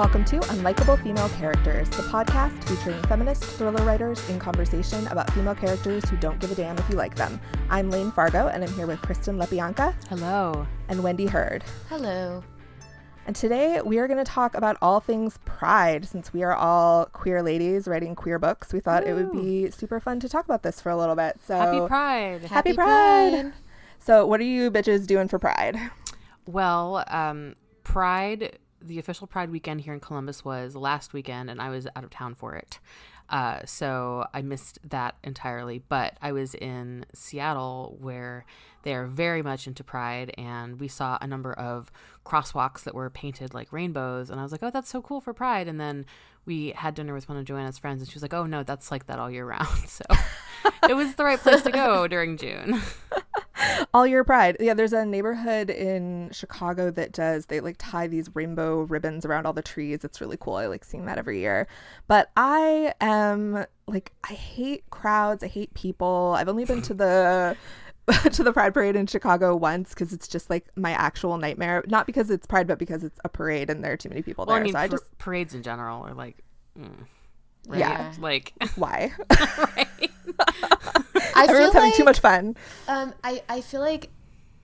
Welcome to Unlikable Female Characters, the podcast featuring feminist thriller writers in conversation about female characters who don't give a damn if you like them. I'm Layne Fargo, and I'm here with Kristen Lepionka. Hello. And Wendy Heard. Hello. And today we are going to talk about all things pride. Since we are all queer ladies writing queer books, we thought Woo. it would be super fun to talk about this for a little bit. So happy Pride! Happy, happy pride. pride! So, what are you bitches doing for Pride? Well, um, Pride, the official Pride weekend here in Columbus was last weekend, and I was out of town for it. Uh, so I missed that entirely. But I was in Seattle where they are very much into Pride, and we saw a number of crosswalks that were painted like rainbows. And I was like, oh, that's so cool for Pride. And then we had dinner with one of Joanna's friends, and she was like, oh, no, that's like that all year round. So it was the right place to go during June. all year pride. Yeah there's a neighborhood in chicago that does they like tie these rainbow ribbons around all the trees. It's really cool. I like seeing that every year. But i am like i hate crowds. I hate people. I've only been to the to the pride parade in chicago once because it's just like my actual nightmare. Not because it's pride but because it's a parade and there are too many people well, there. I mean, so I just parades in general are like mm, right? yeah like why right I Everyone's having like, too much fun. Um, I I feel like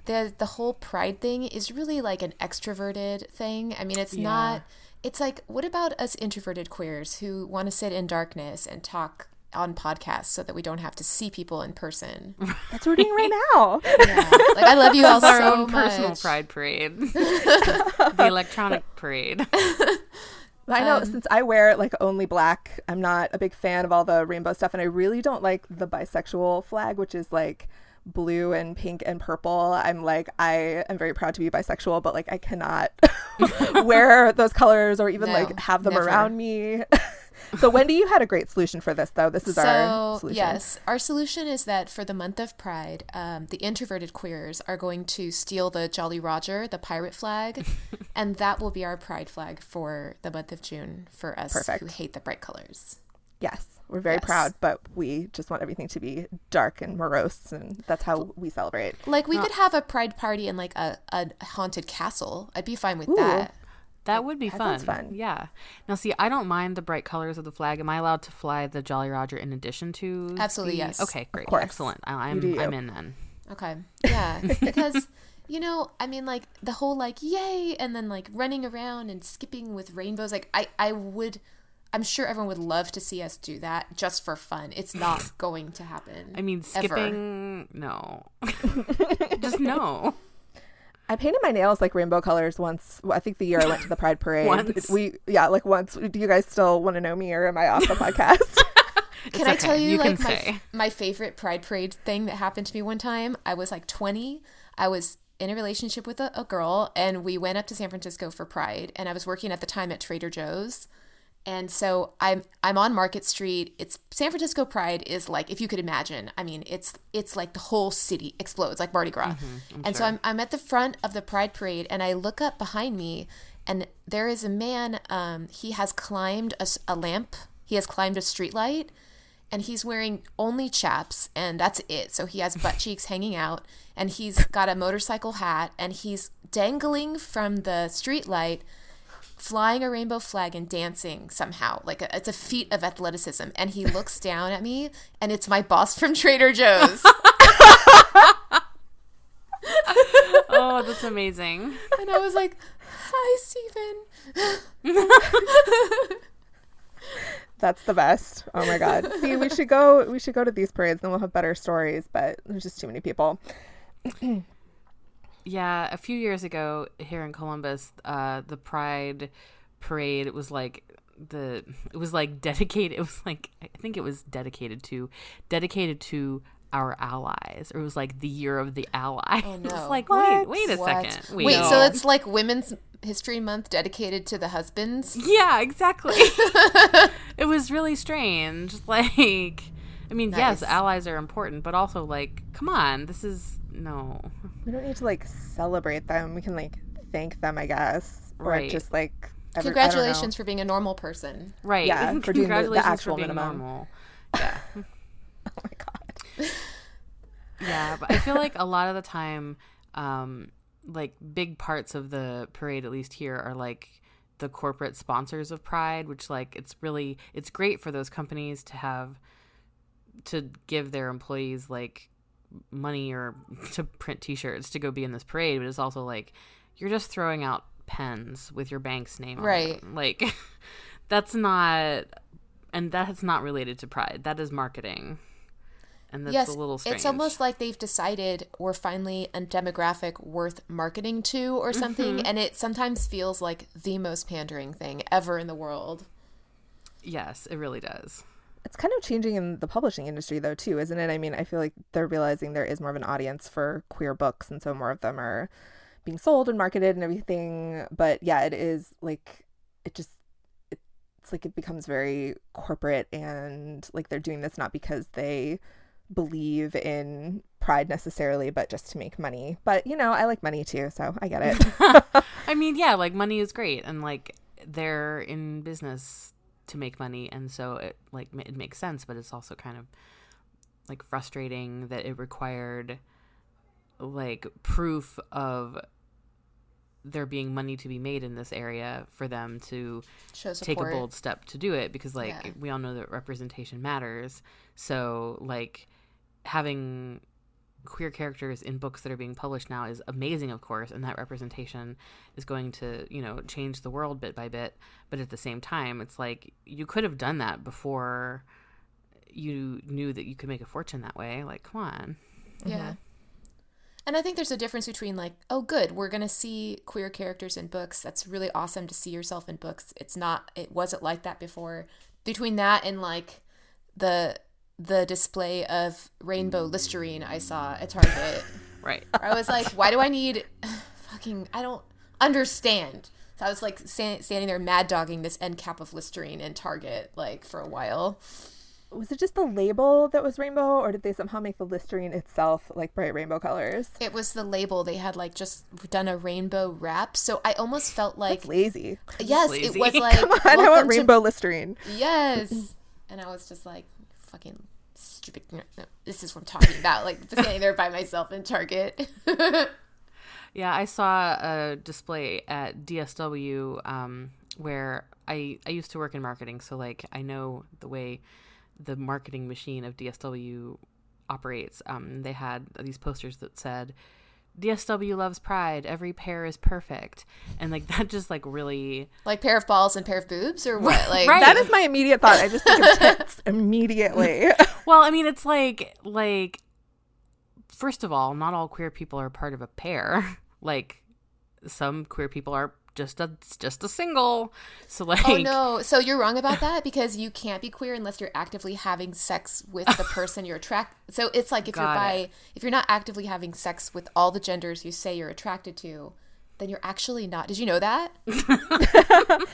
the the whole pride thing is really like an extroverted thing. I mean, it's yeah. not. It's like, what about us introverted queers who want to sit in darkness and talk on podcasts so that we don't have to see people in person. That's what we're doing right now. yeah. Like I love you all our so own much. personal pride parade. the electronic parade. I know um, since I wear like only black, I'm not a big fan of all the rainbow stuff, and I really don't like the bisexual flag, which is like blue and pink and purple. I'm like, I am very proud to be bisexual, but like, I cannot wear those colors or even no, like have them never. around me. so Wendy, you had a great solution for this though. This is so, our solution. Yes, our solution is that for the month of Pride, um, the introverted queers are going to steal the Jolly Roger, the pirate flag, and that will be our Pride flag for the month of June for us Perfect. who hate the bright colors. Yes, we're very yes. proud, but we just want everything to be dark and morose, and that's how we celebrate. Like we could have a pride party in like a, a haunted castle. I'd be fine with Ooh. that. That would be that fun. fun. Yeah. Now, see, I don't mind the bright colors of the flag. Am I allowed to fly the Jolly Roger in addition to? Absolutely, the... yes. Okay, great, excellent. I, am I'm in then. Okay, yeah, because you know, I mean, like the whole like yay, and then like running around and skipping with rainbows. Like I, I would. I'm sure everyone would love to see us do that just for fun. It's not going to happen. I mean, skipping, ever. no. just no. I painted my nails like rainbow colors once. I think the year I went to the Pride Parade. once? We yeah, like once. Do you guys still want to know me, or am I off the podcast? Can okay. I tell you, you like my my favorite Pride Parade thing that happened to me one time? I was like 20. I was in a relationship with a, a girl, and we went up to San Francisco for Pride. And I was working at the time at Trader Joe's and so I'm I'm on Market Street. It's San Francisco Pride is like if you could imagine. I mean, it's it's like the whole city explodes like Mardi Gras. Mm-hmm, and sure. so I'm I'm at the front of the Pride Parade and I look up behind me and there is a man um, he has climbed a, a lamp. He has climbed a street light and he's wearing only chaps and that's it. So he has butt cheeks hanging out and he's got a motorcycle hat and he's dangling from the street light flying a rainbow flag and dancing somehow. Like a, it's a feat of athleticism. And he looks down at me, and it's my boss from Trader Joe's. oh, that's amazing. And I was like, "Hi, Stephen." That's the best. Oh my god. See, we should go we should go to these parades then we'll have better stories, but there's just too many people. Yeah, a few years ago here in Columbus, uh, the Pride parade it was like the it was like dedicated. It was like I think it was dedicated to dedicated to our allies, or it was like the year of the ally. Oh, no. It's like what? wait, wait a what? second. Wait, wait so it's like Women's History Month dedicated to the husbands. Yeah, exactly. it was really strange. Like, I mean, nice. yes, allies are important, but also like, come on, this is no. We don't need to like celebrate them. We can like thank them, I guess, or right. just like. Ever, Congratulations for being a normal person. Right. Yeah. For doing the, the actual for being minimum. normal. Yeah. oh my god. Yeah, but I feel like a lot of the time, um, like big parts of the parade, at least here, are like the corporate sponsors of Pride, which like it's really it's great for those companies to have to give their employees like money or to print t-shirts to go be in this parade, but it's also like you're just throwing out pens with your bank's name on it. right. Like that's not and that's not related to pride. That is marketing and that's yes, a little strange. It's almost like they've decided we're finally a demographic worth marketing to or something, mm-hmm. and it sometimes feels like the most pandering thing ever in the world. Yes, it really does. It's kind of changing in the publishing industry though too, isn't it? I mean, I feel like they're realizing there is more of an audience for queer books and so more of them are being sold and marketed and everything. But yeah, it is like it just it's like it becomes very corporate and like they're doing this not because they believe in pride necessarily, but just to make money. But you know, I like money too, so I get it. I mean, yeah, like money is great, and like they're in business to make money, and so it like it makes sense. But it's also kind of like frustrating that it required like proof of there being money to be made in this area for them to take a bold step to do it because like yeah. we all know that representation matters so like having queer characters in books that are being published now is amazing of course and that representation is going to you know change the world bit by bit. But at the same time it's like you could have done that before you knew that you could make a fortune that way. Like come on. Yeah. Mm-hmm. and i think there's a difference between like oh good we're going to see queer characters in books. That's really awesome to see yourself in books. It's not it wasn't like that before. Between that and like the the display of rainbow mm. Listerine I saw at Target. right. I was like, why do I need fucking, I don't understand. So I was like stand, standing there mad dogging this end cap of Listerine in Target like for a while. Was it just the label that was rainbow, or did they somehow make the Listerine itself like bright rainbow colors? It was the label. They had like just done a rainbow wrap, so I almost felt like That's lazy. Yes, lazy. it was like come on, I want rainbow to... Listerine. Yes, and I was just like, fucking stupid. No, this is what I'm talking about. Like standing there by myself in Target. yeah, I saw a display at DSW um, where I I used to work in marketing, so like I know the way the marketing machine of DSW operates. Um, they had these posters that said DSW loves pride. Every pair is perfect, and like that just like really like pair of balls and pair of boobs or what? Like right. that is my immediate thought. I just think of tits immediately. well, I mean, it's like like first of all, not all queer people are part of a pair. Like some queer people are just a just a single. So oh, like Oh no. So you're wrong about that because you can't be queer unless you're actively having sex with the person you're attracted So it's like if you're by it. if you're not actively having sex with all the genders you say you're attracted to, then you're actually not. Did you know that?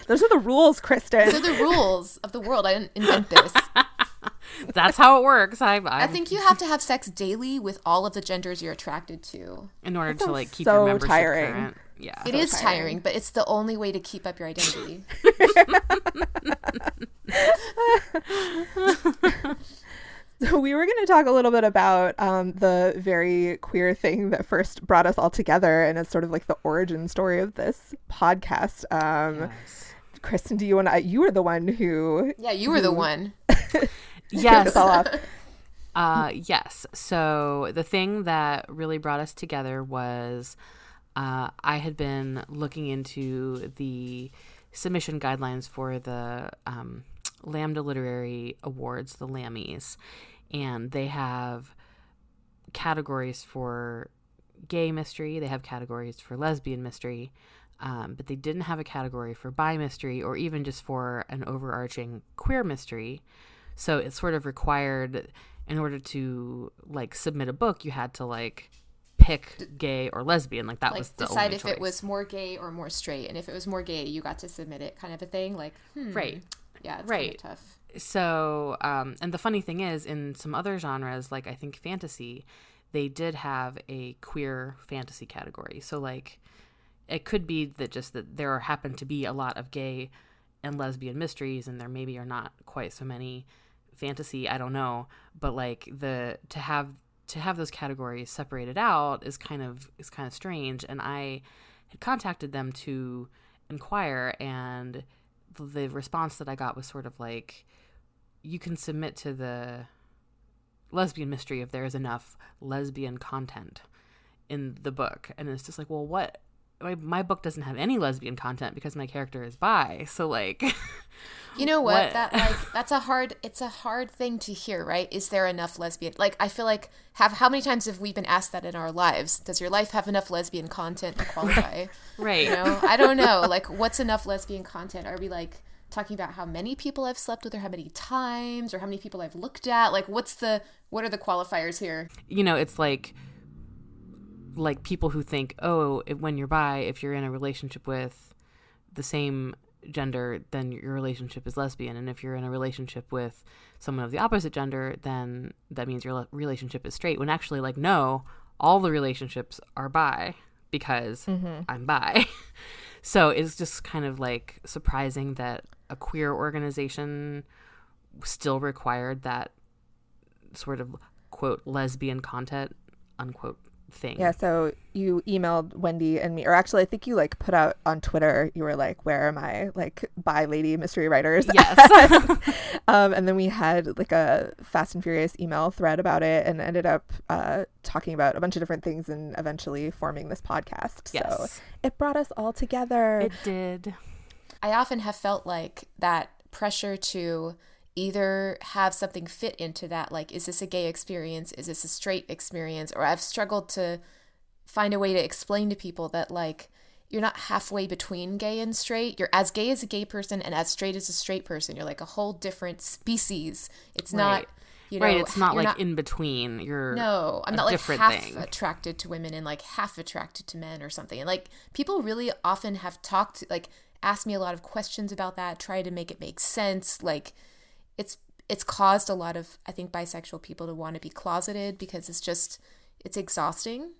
Those are the rules, Kristen. Those are the rules of the world. I didn't invent this. That's how it works. I, I'm... i think you have to have sex daily with all of the genders you're attracted to in order to like keep so your membership tiring. current. Yeah, it so is tiring. tiring, but it's the only way to keep up your identity. So we were going to talk a little bit about um, the very queer thing that first brought us all together, and it's sort of like the origin story of this podcast. Um, yes. Kristen, do you want to? You were the one who. Yeah, you were who, the one. yes. Uh, yes. So the thing that really brought us together was uh, I had been looking into the submission guidelines for the um, Lambda Literary Awards, the Lammies, and they have categories for gay mystery, they have categories for lesbian mystery, um, but they didn't have a category for bi mystery or even just for an overarching queer mystery. So it sort of required, in order to like submit a book, you had to like pick gay or lesbian. Like that like was the decide if choice. it was more gay or more straight, and if it was more gay, you got to submit it, kind of a thing. Like hmm. right, yeah, it's right. Kind of tough. So, um, and the funny thing is, in some other genres, like I think fantasy, they did have a queer fantasy category. So, like, it could be that just that there happen to be a lot of gay and lesbian mysteries, and there maybe are not quite so many fantasy. I don't know, but like the to have to have those categories separated out is kind of is kind of strange. And i had contacted them to inquire and the, response that I got was sort of like you can submit to the lesbian mystery if there is enough lesbian content in the book. And it's just like well what my, my book doesn't have any lesbian content because my character is bi so like you know what? what, that like that's a hard it's a hard thing to hear right? Is there enough lesbian like i feel like have how many times have we been asked that in our lives? Does your life have enough lesbian content to qualify? Right. you know? I don't know. Like what's enough lesbian content? Are we like talking about how many people I've slept with or how many times or how many people I've looked at? Like what's the what are the qualifiers here? You know, it's like like people who think, "Oh, when you're bi, if you're in a relationship with the same gender, then your relationship is lesbian, and if you're in a relationship with someone of the opposite gender, then that means your relationship is straight." When actually like no, all the relationships are bi because mm-hmm. I'm bi. so it's just kind of like surprising that a queer organization still required that sort of quote lesbian content unquote thing. Yeah, so you emailed Wendy and me, or actually, I think you like put out on Twitter. You were like, "Where am I?" like bi lady mystery writers?" Yes. um, and then we had like a Fast and Furious email thread about it, and ended up uh, talking about a bunch of different things, and eventually forming this podcast. Yes. So it brought us all together. It did. I often have felt like that pressure to either have something fit into that like is this a gay experience? Is this a straight experience? Or i've struggled to find a way to explain to people that like you're not halfway between gay and straight. You're as gay as a gay person and as straight as a straight person. You're like a whole different species. It's right. not you know, right it's not like not, in between. You're no i'm not like half thing. attracted to women and like half attracted to men or something. And like people really often have talked like asked me a lot of questions about that try to make it make sense like it's it's caused a lot of I think bisexual people to want to be closeted because it's just it's exhausting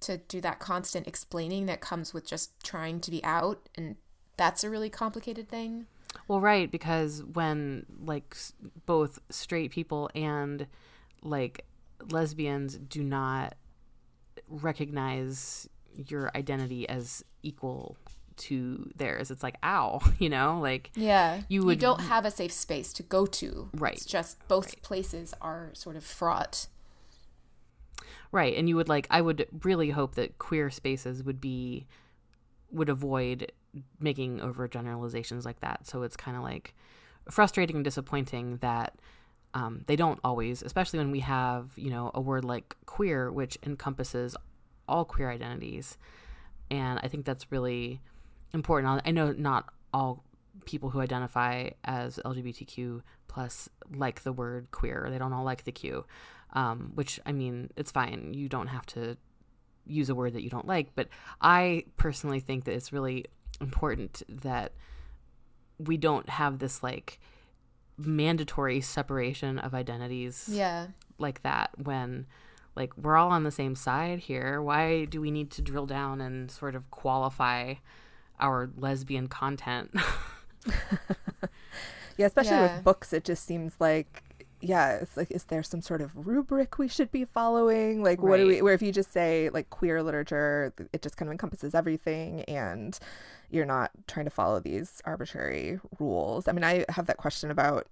to do that constant explaining that comes with just trying to be out and that's a really complicated thing. Well, right, because when like both straight people and like lesbians do not recognize your identity as equal to theirs. It's like, ow, you know, like yeah, you would you don't have a safe space to go to. Right. It's just both right. places are sort of fraught. Right, and you would like. I would really hope that queer spaces would be would avoid making over generalizations like that. So it's kind of like frustrating and disappointing that um, they don't always, especially when we have you know a word like queer, which encompasses all queer identities, and I think that's really important. I know not all people who identify as LGBTQ plus like the word queer. They don't all like the Q, um, which I mean, it's fine. You don't have to use a word that you don't like. But I personally think that it's really important that we don't have this like mandatory separation of identities. Yeah. Like that when like we're all on the same side here. Why do we need to drill down and sort of qualify? Our lesbian content. yeah, especially yeah. with books, it just seems like yeah, it's like, is there some sort of rubric we should be following? Like, right. what do we, where if you just say like queer literature, it just kind of encompasses everything and you're not trying to follow these arbitrary rules. I mean, I have that question about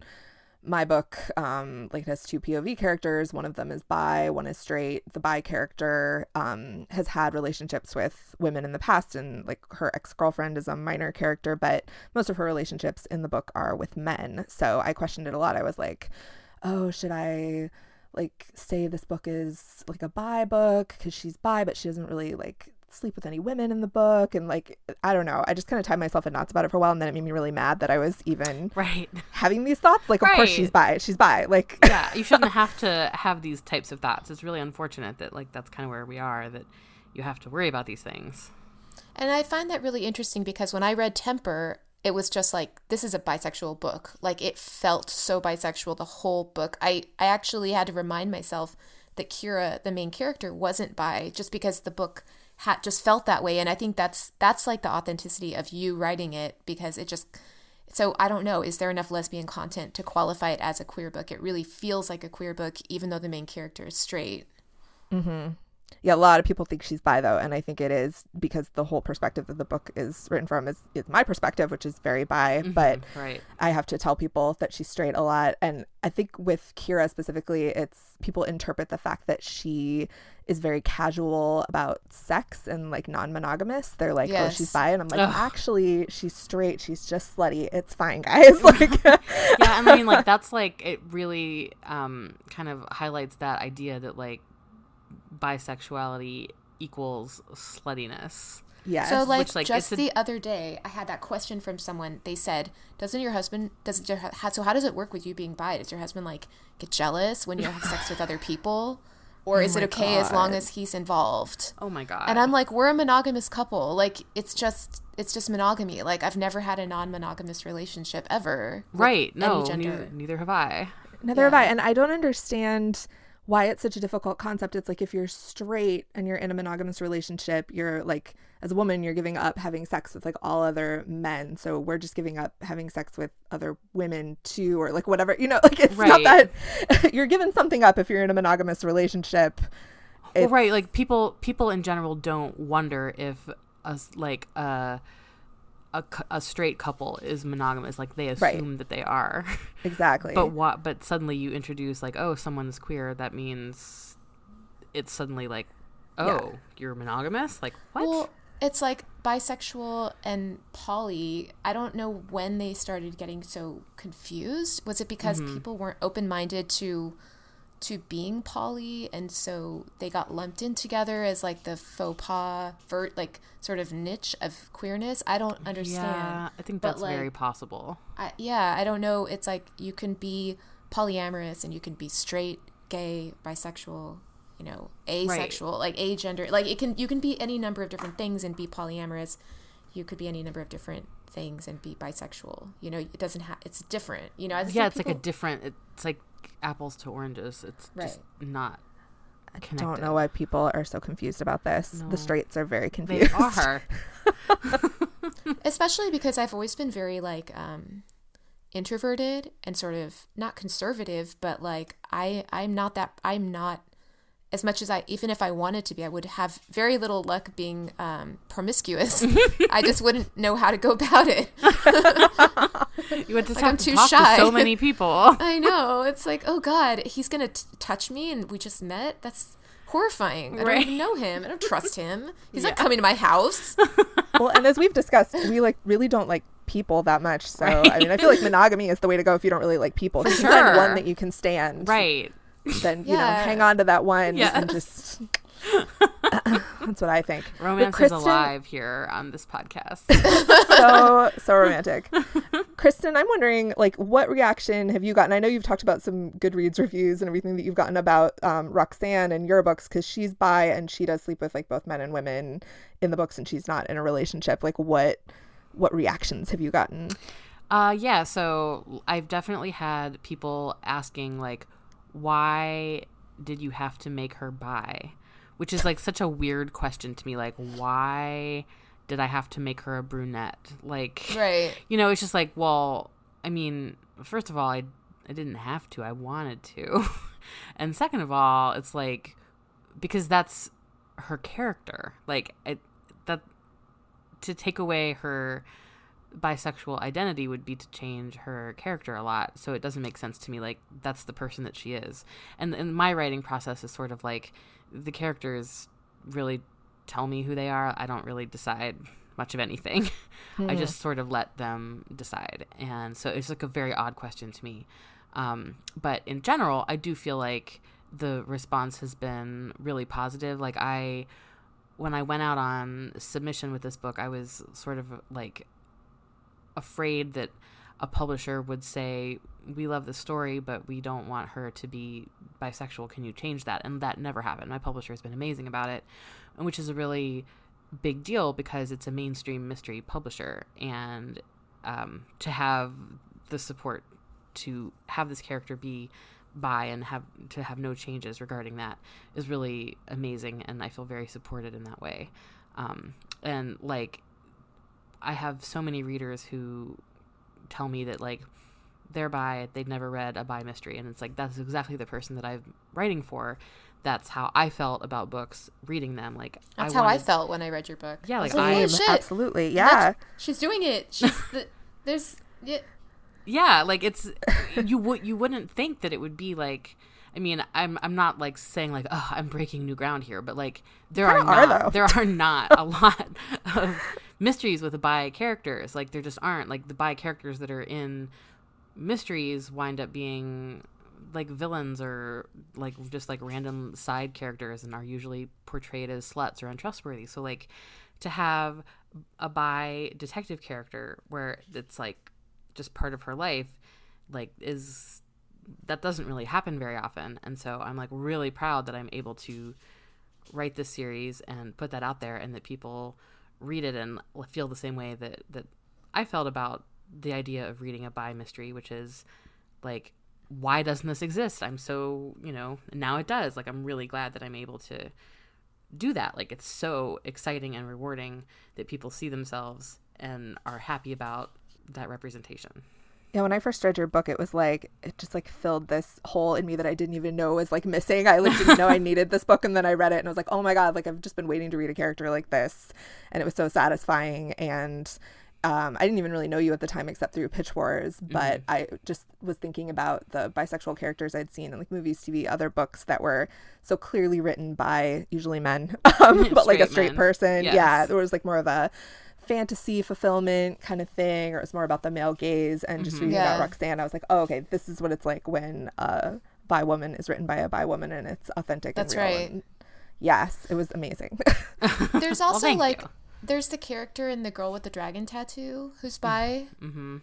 my book um like it has two pov characters. One of them is bi one is straight. The bi character um has had relationships with women in the past and like her ex-girlfriend is a minor character but most of her relationships in the book are with men. So i questioned it a lot. I was like oh should i like say this book is like a bi book? Because she's bi but she doesn't really like sleep with any women in the book and like i don't know. I just kind of tied myself in knots about it for a while and then it made me really mad that i was even right. having these thoughts. Like of right. course she's bi. She's bi. Like yeah you shouldn't have to have these types of thoughts. It's really unfortunate that like that's kind of where we are that you have to worry about these things. And i find that really interesting because when i read temper it was just like this is a bisexual book. Like it felt so bisexual the whole book. I i actually had to remind myself that kira the main character wasn't bi just because the book had just felt that way. And i think that's that's like the authenticity of you writing it because it just so i don't know is there enough lesbian content to qualify it as a queer book? It really feels like a queer book even though the main character is straight. Mm-hmm yeah, a lot of people think she's bi though, and I think it is because the whole perspective that the book is written from is, is my perspective, which is very bi. Mm-hmm, but right. I have to tell people that she's straight a lot, and I think with Kira specifically, it's people interpret the fact that she is very casual about sex and like non-monogamous. They're like, yes. "Oh, she's bi," and I'm like, Ugh. "Actually, she's straight. She's just slutty. It's fine, guys." like, yeah, and I mean, like that's like it really um, kind of highlights that idea that like bisexuality equals sluttiness. Yeah. So like, Which, like just a- the other day, I had that question from someone. They said, "Doesn't your husband does your so how does it work with you being bi? Does your husband like get jealous when you have sex with other people?" Or oh is it okay God. as long as he's involved? Oh my god! And I'm like, we're a monogamous couple. Like, it's just, it's just monogamy. Like, I've never had a non-monogamous relationship ever. Right? No, neither, neither have I. Neither yeah. have I. And I don't understand why it's such a difficult concept. It's like if you're straight and you're in a monogamous relationship, you're like as a woman, you're giving up having sex with like all other men. So we're just giving up having sex with other women too, or like whatever, you know, like it's right. not that you're giving something up if you're in a monogamous relationship. Well, right. Like people, people in general don't wonder if a, like, uh, a, a straight couple is monogamous like they assume right. that they are exactly but what but suddenly you introduce like oh someone's queer that means it's suddenly like oh yeah. you're monogamous like what well, it's like bisexual and poly i don't know when they started getting so confused was it because mm-hmm. people weren't open-minded to to being poly and so they got lumped in together as like the faux pas vert like sort of niche of queerness. I don't understand yeah i think that's like, very possible. I, yeah i don't know. It's like you can be polyamorous and you can be straight gay bisexual you know asexual right. like agender like it can you can be any number of different things and be polyamorous. You could be any number of different things and be bisexual. You know it doesn't have it's different you know as yeah it's people, like a different it's like apples to oranges. It's right. just not. Connected. I don't know why people are so confused about this. No. The straights are very confused. They are. Especially because I've always been very like um, introverted and sort of not conservative, but like I I'm not that I'm not as much as I, even if I wanted to be, I would have very little luck being um, promiscuous. I just wouldn't know how to go about it. you would just like, have I'm to too talk shy. to so many people. I know. It's like, oh God, he's gonna t- touch me, and we just met. That's horrifying. I right. don't even know him. I don't trust him. He's yeah. not coming to my house. well, and as we've discussed, we like really don't like people that much. So right. I mean, I feel like monogamy is the way to go if you don't really like people. If you find one that you can stand, right? Then you know hang on to that one yes. and just that's what I think. Romance Kristen, is alive here on this podcast. so so romantic. Kristen, I'm wondering, like, what reaction have you gotten? I know you've talked about some Goodreads reviews and everything that you've gotten about um, Roxane and your books because she's bi and she does sleep with like both men and women in the books, and she's not in a relationship. Like, what what reactions have you gotten? Uh, yeah. So I've definitely had people asking like why did you have to make her bi? Which is like such a weird question to me. Like, why did I have to make her a brunette? Like, right. You know, it's just like, well, I mean, first of all, I, I didn't have to, I wanted to. and second of all, it's like, because that's her character. Like, it, that, to take away her bisexual identity would be to change her character a lot. So it doesn't make sense to me. Like that's the person that she is. And and my writing process is sort of like the characters really tell me who they are. I don't really decide much of anything. Mm. I hmm. just sort of let them decide. And so it's like a very odd question to me. Um, but in general, I do feel like the response has been really positive. Like I when I went out on submission with this book, I was sort of like afraid that a publisher would say, We love the story, but we don't want her to be bisexual. Can you change that? And that never happened. My publisher has been amazing about it, which is a really big deal because it's a mainstream mystery publisher. And um, to have the support to have this character be bi and have to have no changes regarding that is really amazing and i feel very supported in that way um, and like I have so many readers who tell me that like they're bi, they've never read a bi mystery, and it's like that's exactly the person that I'm writing for. That's how I felt about books reading them. Like that's I how I felt when I read your book. Yeah, like I, like, I absolutely yeah. she's doing it. She's the, there's yeah. yeah, like it's you would you wouldn't think that it would be like I mean, I'm I'm not like saying like oh I'm breaking new ground here, but like there are not are, there are not a lot of mysteries with the bi characters. Like there just aren't. Like the bi characters that are in mysteries wind up being like villains or like just like random side characters and are usually portrayed as sluts or untrustworthy. So like to have a bi detective character where it's like just part of her life like is that doesn't really happen very often. And so I'm like really proud that I'm able to write this series and put that out there and that people read it and feel the same way that that I felt about the idea of reading a bi mystery, which is like why doesn't this exist? I'm so, you know, now it does. Like I'm really glad that I'm able to do that. Like it's so exciting and rewarding that people see themselves and are happy about that representation. Yeah, when I first read your book, it was like it just like filled this hole in me that I didn't even know was like missing. I like didn't know I needed this book, and then I read it, and I was like, oh my god, like I've just been waiting to read a character like this, and it was so satisfying. And um, I didn't even really know you at the time except through Pitch Wars, but mm-hmm. I just was thinking about the bisexual characters I'd seen in like movies, TV, other books that were so clearly written by usually men, um, but like a straight men. person. Yes. Yeah, there was like more of a fantasy fulfillment kind of thing, or it was more about the male gaze. And just mm-hmm. reading yeah. about Roxane, I was like, oh, okay, this is what it's like when a bi woman is written by a bi woman and it's authentic. That's and right. And yes, it was amazing. there's also well, like, you. there's the character in the girl with the dragon tattoo who's bi, mm-hmm.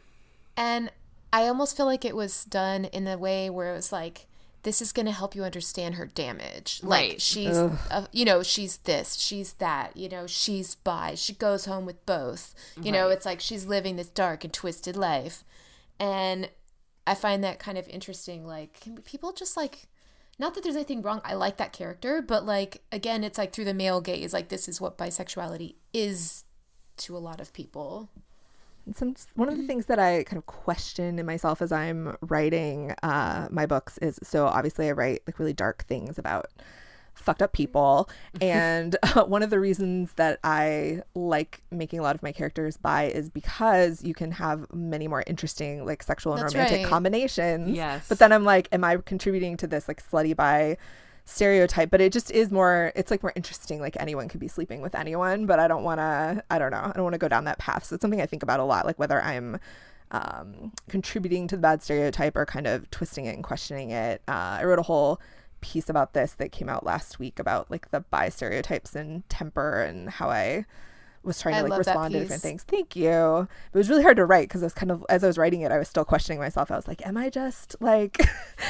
and I almost feel like it was done in a way where it was like this is going to help you understand her damage. Like right. she's, uh, you know, she's this, she's that, you know, she's bi. She goes home with both. You right. know, it's like she's living this dark and twisted life. And I find that kind of interesting. Like, can people just like, not that there's anything wrong. I like that character, but like, again, it's like through the male gaze. Like, this is what bisexuality is to a lot of people some one of the things that I kind of question in myself as I'm writing uh, my books is so obviously I write like really dark things about fucked up people. And uh, one of the reasons that I like making a lot of my characters bi is because you can have many more interesting like sexual and That's romantic right. combinations. Yes. But then I'm like am I contributing to this like slutty bi stereotype but it just is more it's like more interesting like anyone could be sleeping with anyone but i don't want to i don't know i don't want to go down that path. So it's something i think about a lot like whether i'm um, contributing to the bad stereotype or kind of twisting it and questioning it. Uh, i wrote a whole piece about this that came out last week about like the bi stereotypes and temper and how i was trying I to like respond to different things. Thank you. It was really hard to write because I was kind of as I was writing it, I was still questioning myself. I was like, am I just like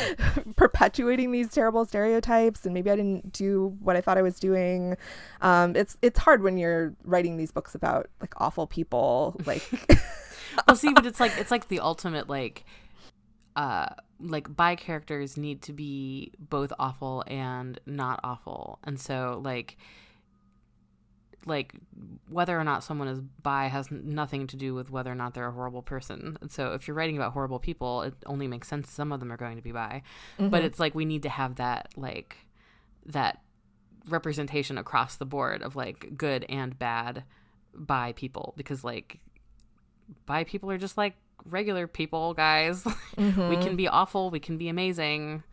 perpetuating these terrible stereotypes? And maybe I didn't do what I thought I was doing. Um, it's it's hard when you're writing these books about like awful people. Like, well, see, but it's like it's like the ultimate like uh like bi characters need to be both awful and not awful and so like like whether or not someone is bi has nothing to do with whether or not they're a horrible person. And so if you're writing about horrible people, it only makes sense some of them are going to be bi. Mm-hmm. But it's like we need to have that like that representation across the board of like good and bad bi people because like bi people are just like regular people, guys. Mm-hmm. we can be awful, we can be amazing.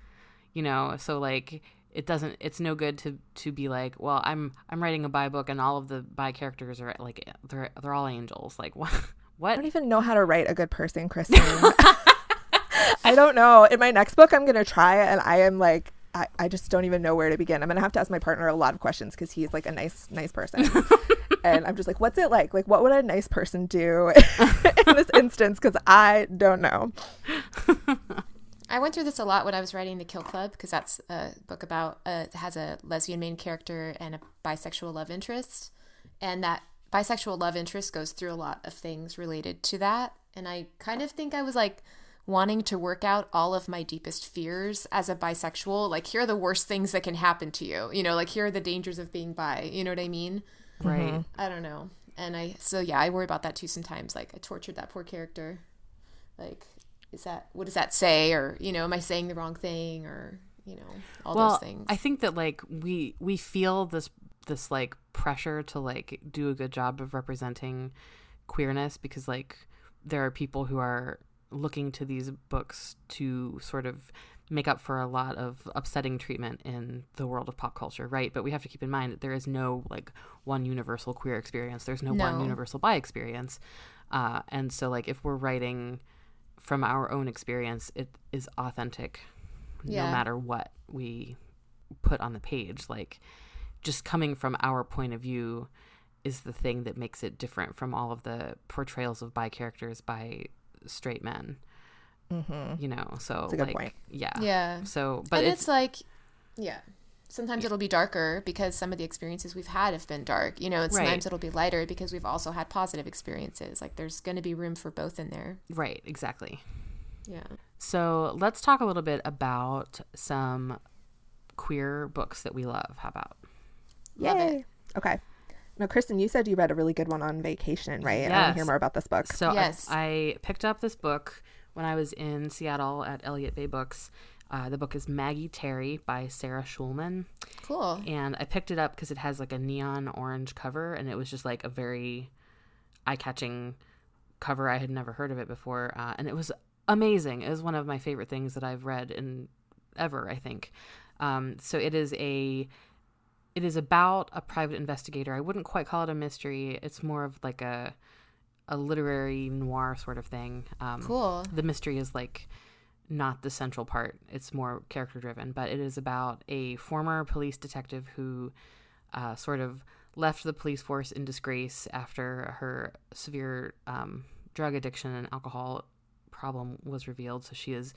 You know, so like it doesn't it's no good to to be like well i'm i'm writing a bi book and all of the bi characters are like they're they're all angels like what what i don't even know how to write a good person kristen i don't know in my next book i'm gonna try and i am like I, I just don't even know where to begin. I'm gonna have to ask my partner a lot of questions because he's like a nice, nice person. and I'm just like, what's it like? Like, what would a nice person do in this instance? Because I don't know. I went through this a lot when I was writing The Kill Club because that's a book about uh, has a lesbian main character and a bisexual love interest, and that bisexual love interest goes through a lot of things related to that. And I kind of think I was like wanting to work out all of my deepest fears as a bisexual. Like, here are the worst things that can happen to you. You know, like here are the dangers of being bi. You know what I mean? Right. Mm-hmm. I don't know. And I so yeah, I worry about that too sometimes. Like I tortured that poor character. Like is that what does that say or you know am i saying the wrong thing or you know all well, those things i think that like we we feel this this like pressure to like do a good job of representing queerness because like there are people who are looking to these books to sort of make up for a lot of upsetting treatment in the world of pop culture, right? But we have to keep in mind that there is no like one universal queer experience. There's no, no. one universal bi experience. Uh, and so like if we're writing from our own experience, it is authentic yeah. no matter what we put on the page. Like just coming from our point of view is the thing that makes it different from all of the portrayals of bi characters by straight men. Mm-hmm. You know, so like, point. yeah, yeah. So, but it's, it's, like, yeah. Sometimes it'll be darker because some of the experiences we've had have been dark. You know, and sometimes right. it'll be lighter because we've also had positive experiences. Like, there's going to be room for both in there. Right. Exactly. Yeah. So let's talk a little bit about some queer books that we love. How about? Love Yay. it. Okay. Now, Kristen, you said you read a really good one on vacation, right? Yes. I want to hear more about this book. So yes. I, I picked up this book when I was in Seattle at Elliott Bay Books. Uh, the book is Maggie Terry by Sarah Schulman. Cool. And I picked it up because it has like a neon orange cover, and it was just like a very eye catching cover. I had never heard of it before, uh, and it was amazing. It was one of my favorite things that I've read in ever. I think. Um, so it is a it is about a private investigator. I wouldn't quite call it a mystery. It's more of like a a literary noir sort of thing. Um, cool. The mystery is like not the central part. It's more character driven, but it is about a former police detective who uh, sort of left the police force in disgrace after her severe um, drug addiction and alcohol problem was revealed. So she is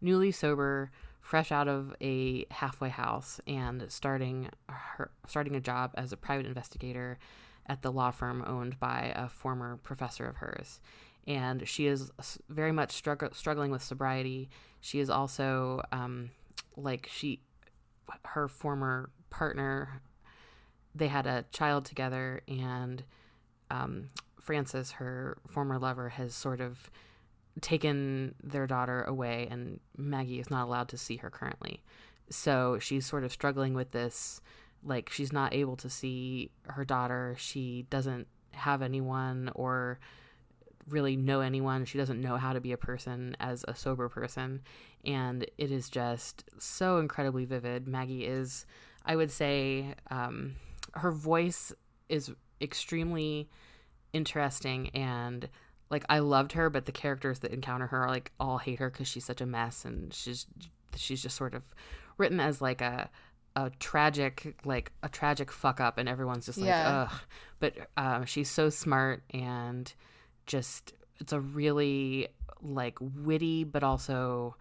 newly sober, fresh out of a halfway house, and starting her starting a job as a private investigator at the law firm owned by a former professor of hers. And she is very much strugg- struggling with sobriety. She is also um, like she, her former partner, they had a child together, and um, Francis, her former lover, has sort of taken their daughter away, and Maggie is not allowed to see her currently. So she's sort of struggling with this like she's not able to see her daughter she doesn't have anyone or really know anyone. She doesn't know how to be a person as a sober person. And it is just so incredibly vivid. Maggie is i would say um, her voice is extremely interesting and like i loved her but the characters that encounter her are like all hate her because she's such a mess and she's she's just sort of written as like a a tragic like a tragic fuck up and everyone's just like yeah. ugh. But um, she's so smart and just it's a really like witty but also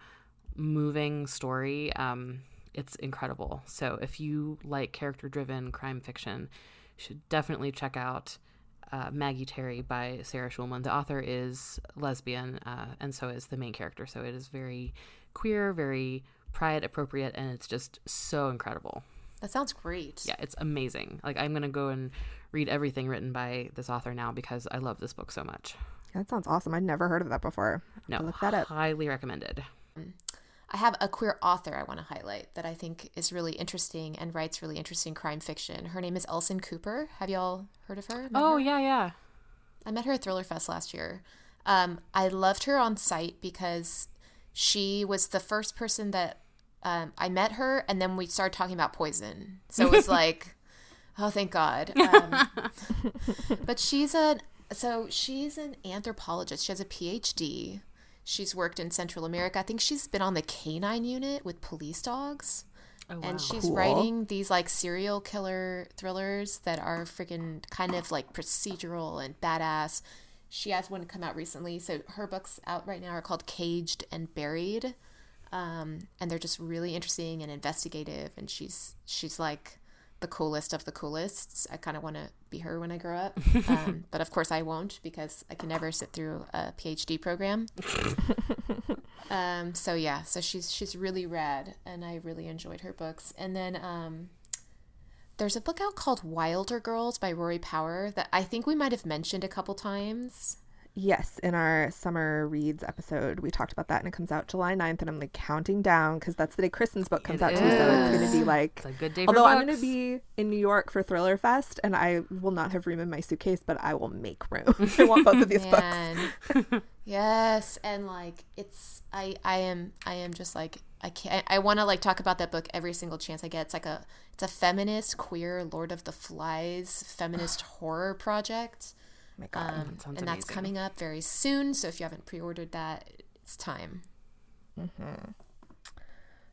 moving story um, it's incredible so if you like character driven crime fiction you should definitely check out uh, Maggie Terry by Sarah Schulman. The author is lesbian, uh, and so is the main character. So it is very queer, very pride appropriate, and it's just so incredible. That sounds great. Yeah, it's amazing. Like I'm gonna go and read everything written by this author now because I love this book so much. That sounds awesome. I'd never heard of that before. No, look that up. Highly recommended. I have a queer author I want to highlight that I think is really interesting and writes really interesting crime fiction. Her name is Ellison Cooper. Have y'all heard of her? Met oh her? yeah, yeah. I met her at Thriller Fest last year. Um, I loved her on site because she was the first person that um, I met her, and then we started talking about poison. So it was like, oh, thank God. Um, but she's a so she's an anthropologist. She has a PhD. She's worked in Central America. I think she's been on the canine unit with police dogs. Oh, wow. And she's cool. writing these like serial killer thrillers that are freaking kind of like procedural and badass. She has one come out recently. So her books out right now are called Caged and Buried um, and they're just really interesting and investigative. And she's she's like the coolest of the coolest. I kind of want to be her when I grow up, um, but of course I won't because I can never sit through a PhD program. um, so yeah, so she's she's really rad, and I really enjoyed her books. And then um, there's a book out called Wilder Girls by Rory Power that I think we might have mentioned a couple times. Yes, in our summer reads episode, we talked about that, and it comes out July 9th, and I'm like counting down because that's the day Kristen's book comes it out is. too. So it's going to be like it's a good day. Although I'm going to be in New York for Thriller Fest, and I will not have room in my suitcase, but I will make room. I want both of these books. yes, and like it's I I am I am just like I can't I want to like talk about that book every single chance I get. It's like a it's a feminist queer Lord of the Flies feminist horror project my god, um, that and amazing. that's coming up very soon. So if you haven't pre-ordered that, it's time. Mm-hmm.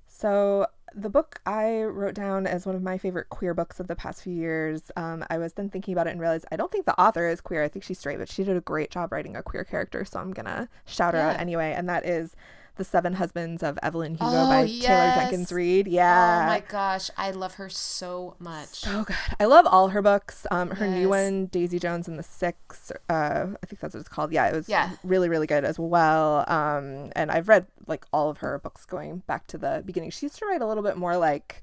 So the book I wrote down as one of my favorite queer books of the past few years. Um, I was then thinking about it and realized I don't think the author is queer. I think she's straight, but she did a great job writing a queer character. So I'm gonna shout her yeah. out anyway. And that is the Seven Husbands of Evelyn Hugo oh, by yes. Taylor Jenkins Reid. Yeah. Oh my gosh, I love her so much. So good. I love all her books. Um, her yes. new one, Daisy Jones and the Six. Uh, I think that's what it's called. Yeah, it was yeah. really, really good as well. Um, and I've read like all of her books going back to the beginning. She used to write a little bit more like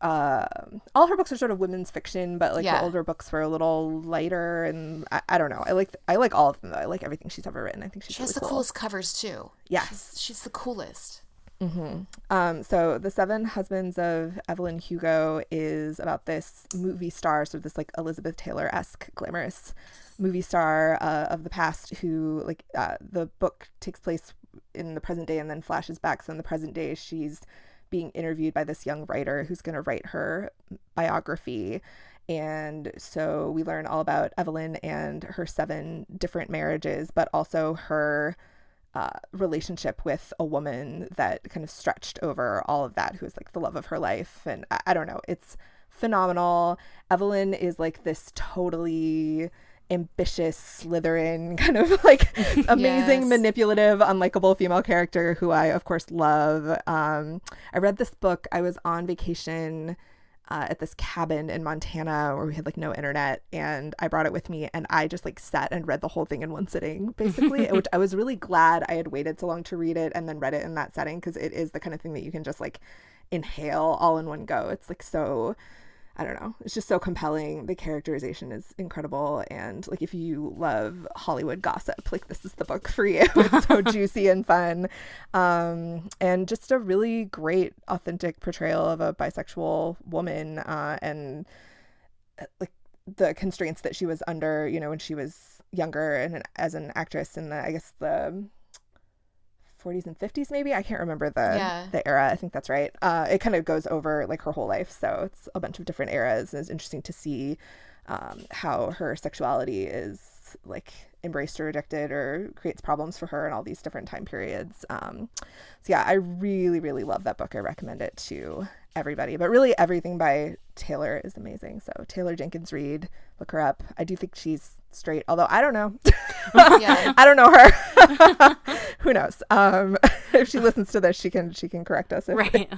uh, all her books are sort of women's fiction, but like yeah. the older books were a little lighter, and I, I, don't know. I like I like all of them though. I like everything she's ever written. I think she's she has the cool. coolest covers too. Yes, she's, she's the coolest. Mm-hmm. Um, so the Seven Husbands of Evelyn Hugo is about this movie star, sort of this like Elizabeth Taylor esque glamorous movie star uh, of the past who like uh, the book takes place in the present day and then flashes back. So in the present day, she's being interviewed by this young writer who's going to write her biography. And so we learn all about Evelyn and her seven different marriages, but also her uh, relationship with a woman that kind of stretched over all of that, who is like the love of her life. And I, I don't know, it's phenomenal. Evelyn is like this totally ambitious Slytherin kind of like amazing, yes. manipulative, unlikable female character who I of course love. Um, I read this book. I was on vacation uh, at this cabin in Montana where we had like no internet, and I brought it with me, and I just like sat and read the whole thing in one sitting, basically. which I was really glad I had waited so long to read it and then read it in that setting because it is the kind of thing that you can just like inhale all in one go. It's like so I don't know. It's just so compelling. The characterization is incredible. And like if you love Hollywood gossip, like this is the book for you. It's so juicy and fun. Um, and just a really great, authentic portrayal of a bisexual woman uh, and uh, like the constraints that she was under, you know, when she was younger and as an actress and I guess the 40s and 50s maybe? I can't remember the yeah. the era. I think that's right. Uh, it kind of goes over like her whole life so it's a bunch of different eras and it's interesting to see um, how her sexuality is like embraced or rejected or creates problems for her in all these different time periods. Um, so yeah i really really love that book. I recommend it to everybody. But really everything by taylor is amazing. So taylor jenkins reid look her up. I do think she's straight although i don't know. I don't know her. Who knows? Um if she listens to this she can she can correct us right.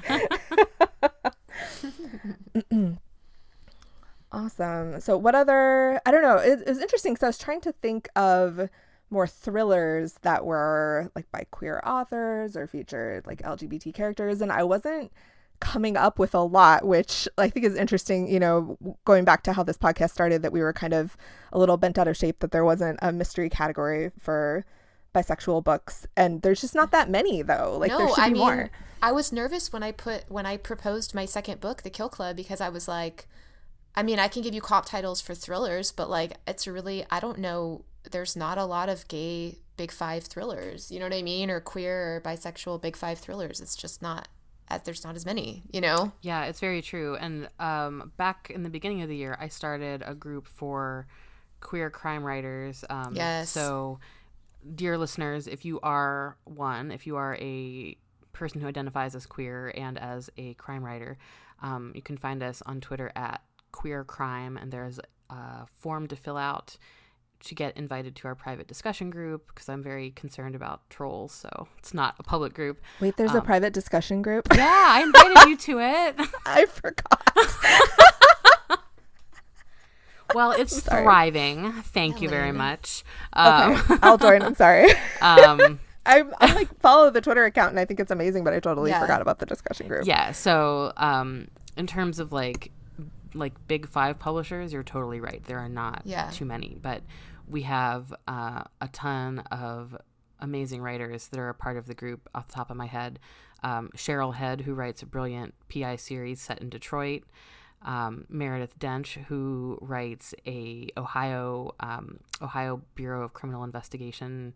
awesome. So what other i don't know it, it was interesting because i was trying to think of more thrillers that were like by queer authors or featured like lgbt characters and i wasn't coming up with a lot, which I think is interesting. You know, going back to how this podcast started, that we were kind of a little bent out of shape, that there wasn't a mystery category for bisexual books, and there's just not that many though. Like no, there should be I mean, more. I was nervous when I put when I proposed my second book, The Kill Club, because I was like, I mean, I can give you cop titles for thrillers, but like, it's really I don't know. There's not a lot of gay big five thrillers. You know what I mean? Or queer or bisexual big five thrillers. It's just not as there's not as many, you know? Yeah, it's very true. And um, back in the beginning of the year, I started a group for queer crime writers. Um, yes. So, dear listeners, if you are one, if you are a person who identifies as queer and as a crime writer, um, you can find us on Twitter at queer crime, and there's a form to fill out to get invited to our private discussion group because I'm very concerned about trolls. So it's not a public group. Wait, there's um, a private discussion group? Yeah, I invited you to it. I forgot. well, it's thriving. Thank you very much. Um, okay, I'll join. I'm sorry. Um, I, I like follow the Twitter account and I think it's amazing, but I totally yeah. forgot about the discussion group. Yeah. So, um, in terms of like like big five publishers, you're totally right. There are not yeah. too many, but we have uh, a ton of amazing writers that are a part of the group off the top of my head. Um, Cheryl Head, who writes a brilliant PI series set in Detroit. Um, Meredith Doench, who writes a Ohio um, Ohio Bureau of Criminal Investigation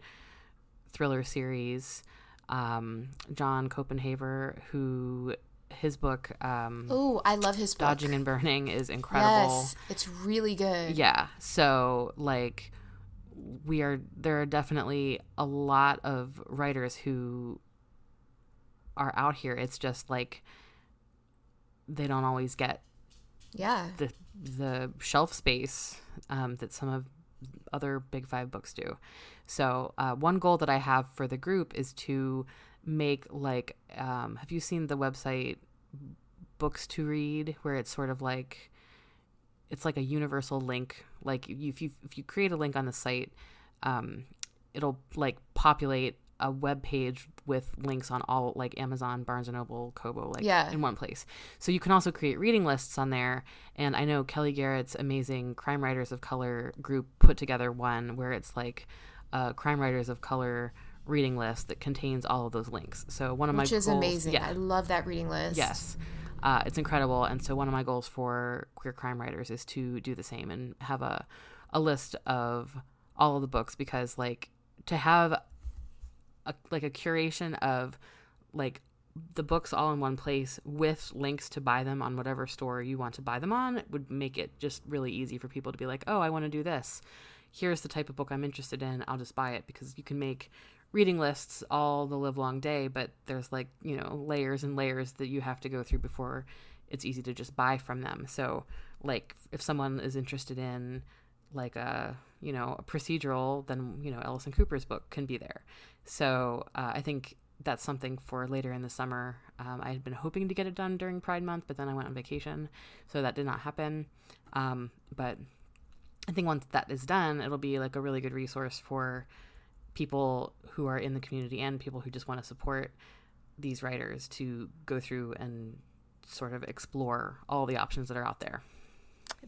thriller series. Um, John Copenhaver, who his book um oh i love his book dodging and burning is incredible yes it's really good yeah so like we are there are definitely a lot of writers who are out here. It's just like they don't always get yeah. the the shelf space um, that some of other big five books do. So uh, one goal that i have for the group is to make like um, have you seen the website Books2Read where it's sort of like it's like a universal link like if you if you create a link on the site um, it'll like populate a web page with links on all like Amazon, Barnes and Noble, Kobo, like yeah. in one place. So you can also create reading lists on there. And I know Kellye Garrett's amazing Crime Writers of Color group put together one where it's like a Crime Writers of Color reading list that contains all of those links. So one of Which my Which is goals, amazing. Yeah. I love that reading list. Yes. Uh, it's incredible. And so one of my goals for queer crime writers is to do the same and have a, a list of all of the books because like to have a, like a curation of like the books all in one place with links to buy them on whatever store you want to buy them on would make it just really easy for people to be like, "Oh, I want to do this. Here's the type of book I'm interested in. I'll just buy it." Because you can make reading lists all the live long day, but there's like, you know, layers and layers that you have to go through before it's easy to just buy from them. So, like, if someone is interested in like a, you know, a procedural, then, you know, Ellison Cooper's book can be there. So, uh, I think that's something for later in the summer. Um, I had been hoping to get it done during Pride Month, but then I went on vacation, so that did not happen. Um, but I think once that is done, it'll be like a really good resource for people who are in the community and people who just want to support these writers to go through and sort of explore all the options that are out there.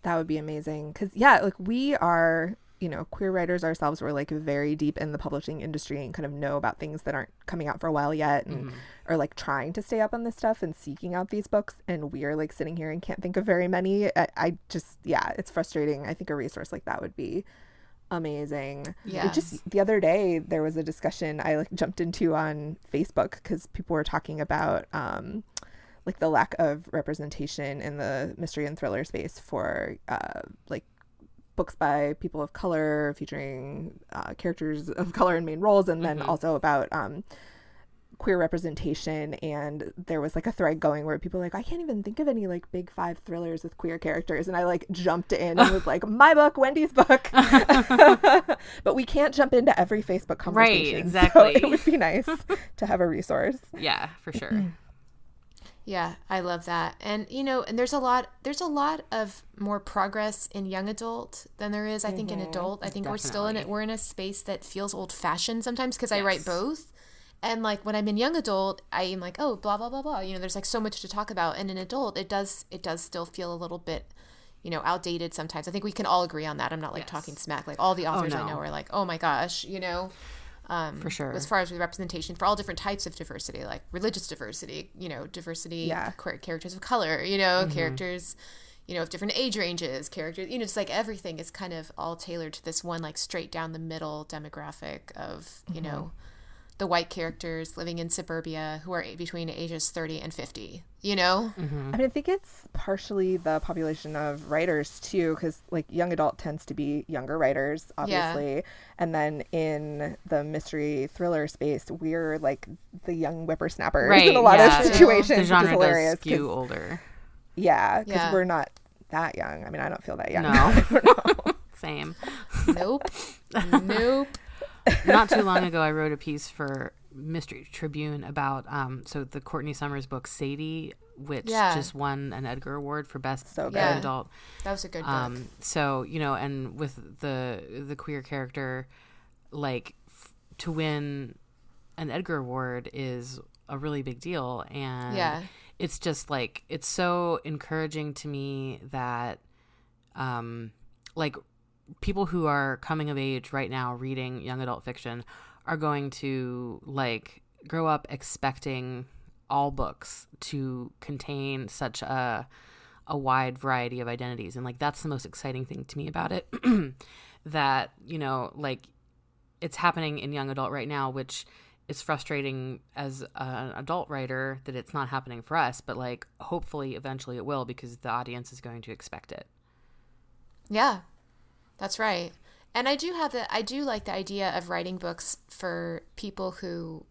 That would be amazing. Because, yeah, like we are, you know, queer writers ourselves. We're like very deep in the publishing industry and kind of know about things that aren't coming out for a while yet and mm-hmm. are like trying to stay up on this stuff and seeking out these books. And we are like sitting here and can't think of very many. I, I just, yeah, it's frustrating. I think a resource like that would be amazing. Yeah. Just the other day there was a discussion I like jumped into on Facebook because people were talking about um like the lack of representation in the mystery and thriller space for uh like books by people of color featuring uh, characters of color in main roles and then mm-hmm. also about um queer representation and there was like a thread going where people like I can't even think of any like big five thrillers with queer characters and I like jumped in and was like my book Wendy's book. But we can't jump into every Facebook conversation right exactly. so it would be nice to have a resource. Yeah for sure. Yeah I love that. And you know and there's a lot there's a lot of more progress in young adult than there is I think mm-hmm. in adult. I think Definitely. we're still in it we're in a space that feels old fashioned sometimes because yes. I write both and like when I'm in young adult, I am like, oh, blah blah blah blah. You know, there's like so much to talk about. And in adult, it does it does still feel a little bit, you know, outdated sometimes. I think we can all agree on that. I'm not like yes. talking smack. Like all the oh, authors oh, no. I know are like, oh my gosh, you know. Um, for sure. As far as representation for all different types of diversity, like religious diversity, you know, diversity, yeah. characters of color, you know, mm-hmm. characters, you know, of different age ranges, characters, you know, it's like everything is kind of all tailored to this one, like straight down the middle demographic of, you mm-hmm. know, the white characters living in suburbia who are between ages 30 and 50 you know? Mm-hmm. i mean i think it's partially the population of writers too because like young adult tends to be younger writers obviously. Yeah. and then in the mystery thriller space we're like the young whippersnappers right, in a lot yeah. of situations the genre which is hilarious does skew older. Yeah because yeah. we're not that young. I mean i don't feel that young. No. Same. Nope. Nope not too long ago, I wrote a piece for Mystery Tribune about um, so the Courtney Summers book Sadie, which yeah. just won an Edgar Award for best so yeah. adult. That was a good um, book. So you know, and with the the queer character, like f- to win an Edgar Award is a really big deal, and yeah. it's just like it's so encouraging to me that, um, like people who are coming of age right now reading young adult fiction are going to like grow up expecting all books to contain such a a wide variety of identities. And like that's the most exciting thing to me about it that you know like it's happening in young adult right now which is frustrating as an adult writer that it's not happening for us but like hopefully eventually it will because the audience is going to expect it. Yeah that's right and i do have the i do like the idea of writing books for people who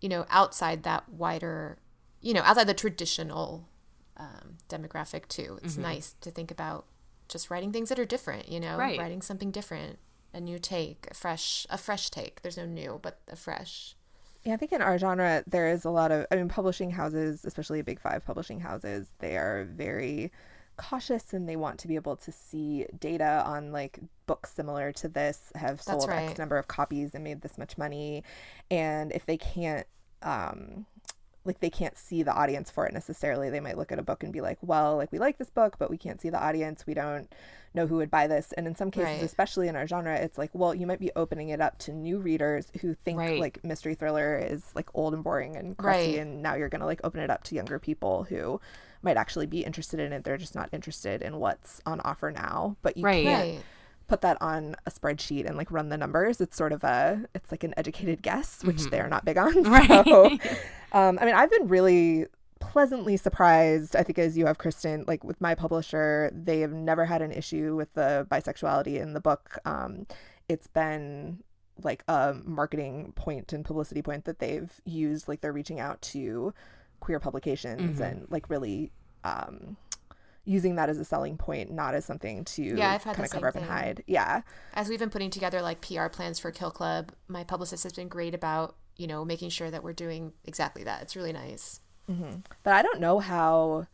you know outside that wider you know outside the traditional um, demographic too it's mm-hmm. nice to think about just writing things that are different you know right. writing something different a new take, a fresh a fresh take. There's no new, but a fresh. Yeah, I think in our genre there is a lot of I mean publishing houses, especially big 5 publishing houses, they are very cautious and they want to be able to see data on like books similar to this have sold right. X number of copies and made this much money. And if they can't um like they can't see the audience for it necessarily. They might look at a book and be like, well, like we like this book, but we can't see the audience. We don't know who would buy this. And in some cases, right. especially in our genre, it's like, well, you might be opening it up to new readers who think right. like mystery thriller is like old and boring and crusty. Right. And now you're going to like open it up to younger people who might actually be interested in it. They're just not interested in what's on offer now. But you can't put that on a spreadsheet and like run the numbers. It's sort of a, it's like an educated guess, which mm-hmm. they're not big on. Right. Um, I mean, I've been really pleasantly surprised, I think, as you have, Kristen, like with my publisher, they have never had an issue with the bisexuality in the book. Um, it's been like a marketing point and publicity point that they've used. Like they're reaching out to queer publications mm-hmm. and like really um, using that as a selling point, not as something to yeah, I've had kind of cover up thing. and hide. Yeah. As we've been putting together like PR plans for Kill Club, my publicist has been great about, you know, making sure that we're doing exactly that. It's really nice. Mm-hmm. But I don't know how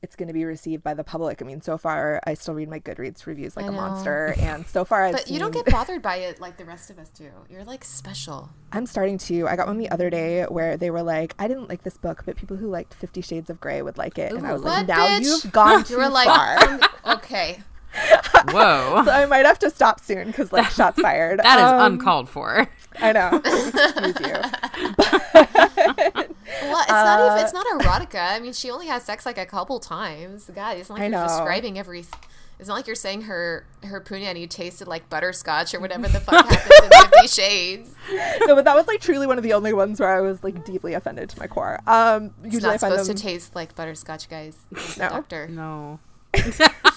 it's going to be received by the public. I mean, so far I still read my Goodreads reviews like a monster, and so far I've but seen... you don't get bothered by it like the rest of us do. You're like special. I'm starting to. I got one the other day where they were like, "I didn't like this book, but people who liked Fifty Shades of Grey would like it," Ooh, and I was what, like, "Now bitch? you've gone too you were like, far." okay. Whoa. so I might have to stop soon because like shots fired. that is um, uncalled for. I know. Excuse you. But, well, it's uh, not even. It's not erotica. I mean, she only has sex like a couple times. God, it's not like I you're know. describing every. It's not like you're saying her her punani tasted like butterscotch or whatever the fuck happens in Fifty Shades. No, but that was like truly one of the only ones where I was like deeply offended to my core. Um, it's usually not I find supposed them... to taste like butterscotch, guys. No, doctor. No.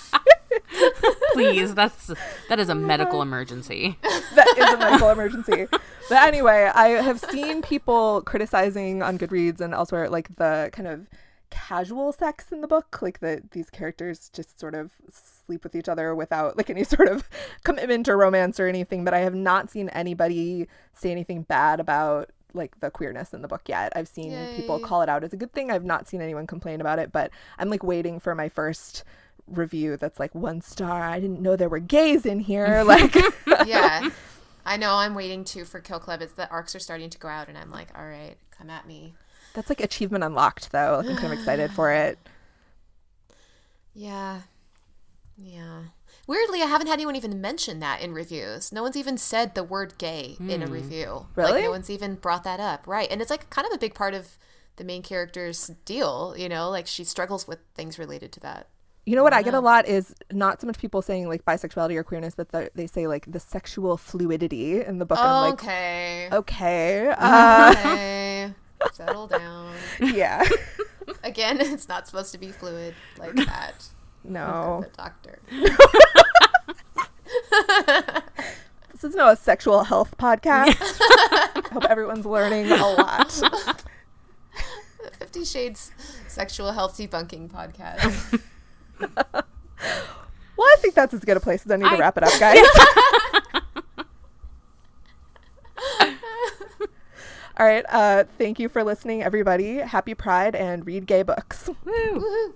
Please, that's that is a medical emergency. that is a medical emergency. But anyway, I have seen people criticizing on Goodreads and elsewhere like the kind of casual sex in the book, like that these characters just sort of sleep with each other without like any sort of commitment or romance or anything. But I have not seen anybody say anything bad about like the queerness in the book yet. I've seen Yay. people call it out as a good thing. I've not seen anyone complain about it, but I'm like waiting for my first review that's like one star. I didn't know there were gays in here. Like, yeah, I know. I'm waiting too for Kill Club. It's the arcs are starting to go out, and I'm like, all right, come at me. That's like achievement unlocked, though. Like, I'm kind of excited for it. Yeah, yeah. Weirdly, I haven't had anyone even mention that in reviews. No one's even said the word gay mm. in a hmm. review. Really? Like, no one's even brought that up. Right. And it's like kind of a big part of the main character's deal, you know, like she struggles with things related to that. You know what I, I get a lot is not so much people saying like bisexuality or queerness, but the, they say like the sexual fluidity in the book. Oh, okay. Like, okay. Uh, okay. Settle down. Yeah. Again, it's not supposed to be fluid like that. No. The doctor. this is no a sexual health podcast. Hope everyone's learning a lot. Fifty Shades Sexual Health Debunking Podcast. well, I think that's as good a place as any to wrap it up, guys. All right. Uh, thank you for listening, everybody. Happy Pride and read gay books. Woo.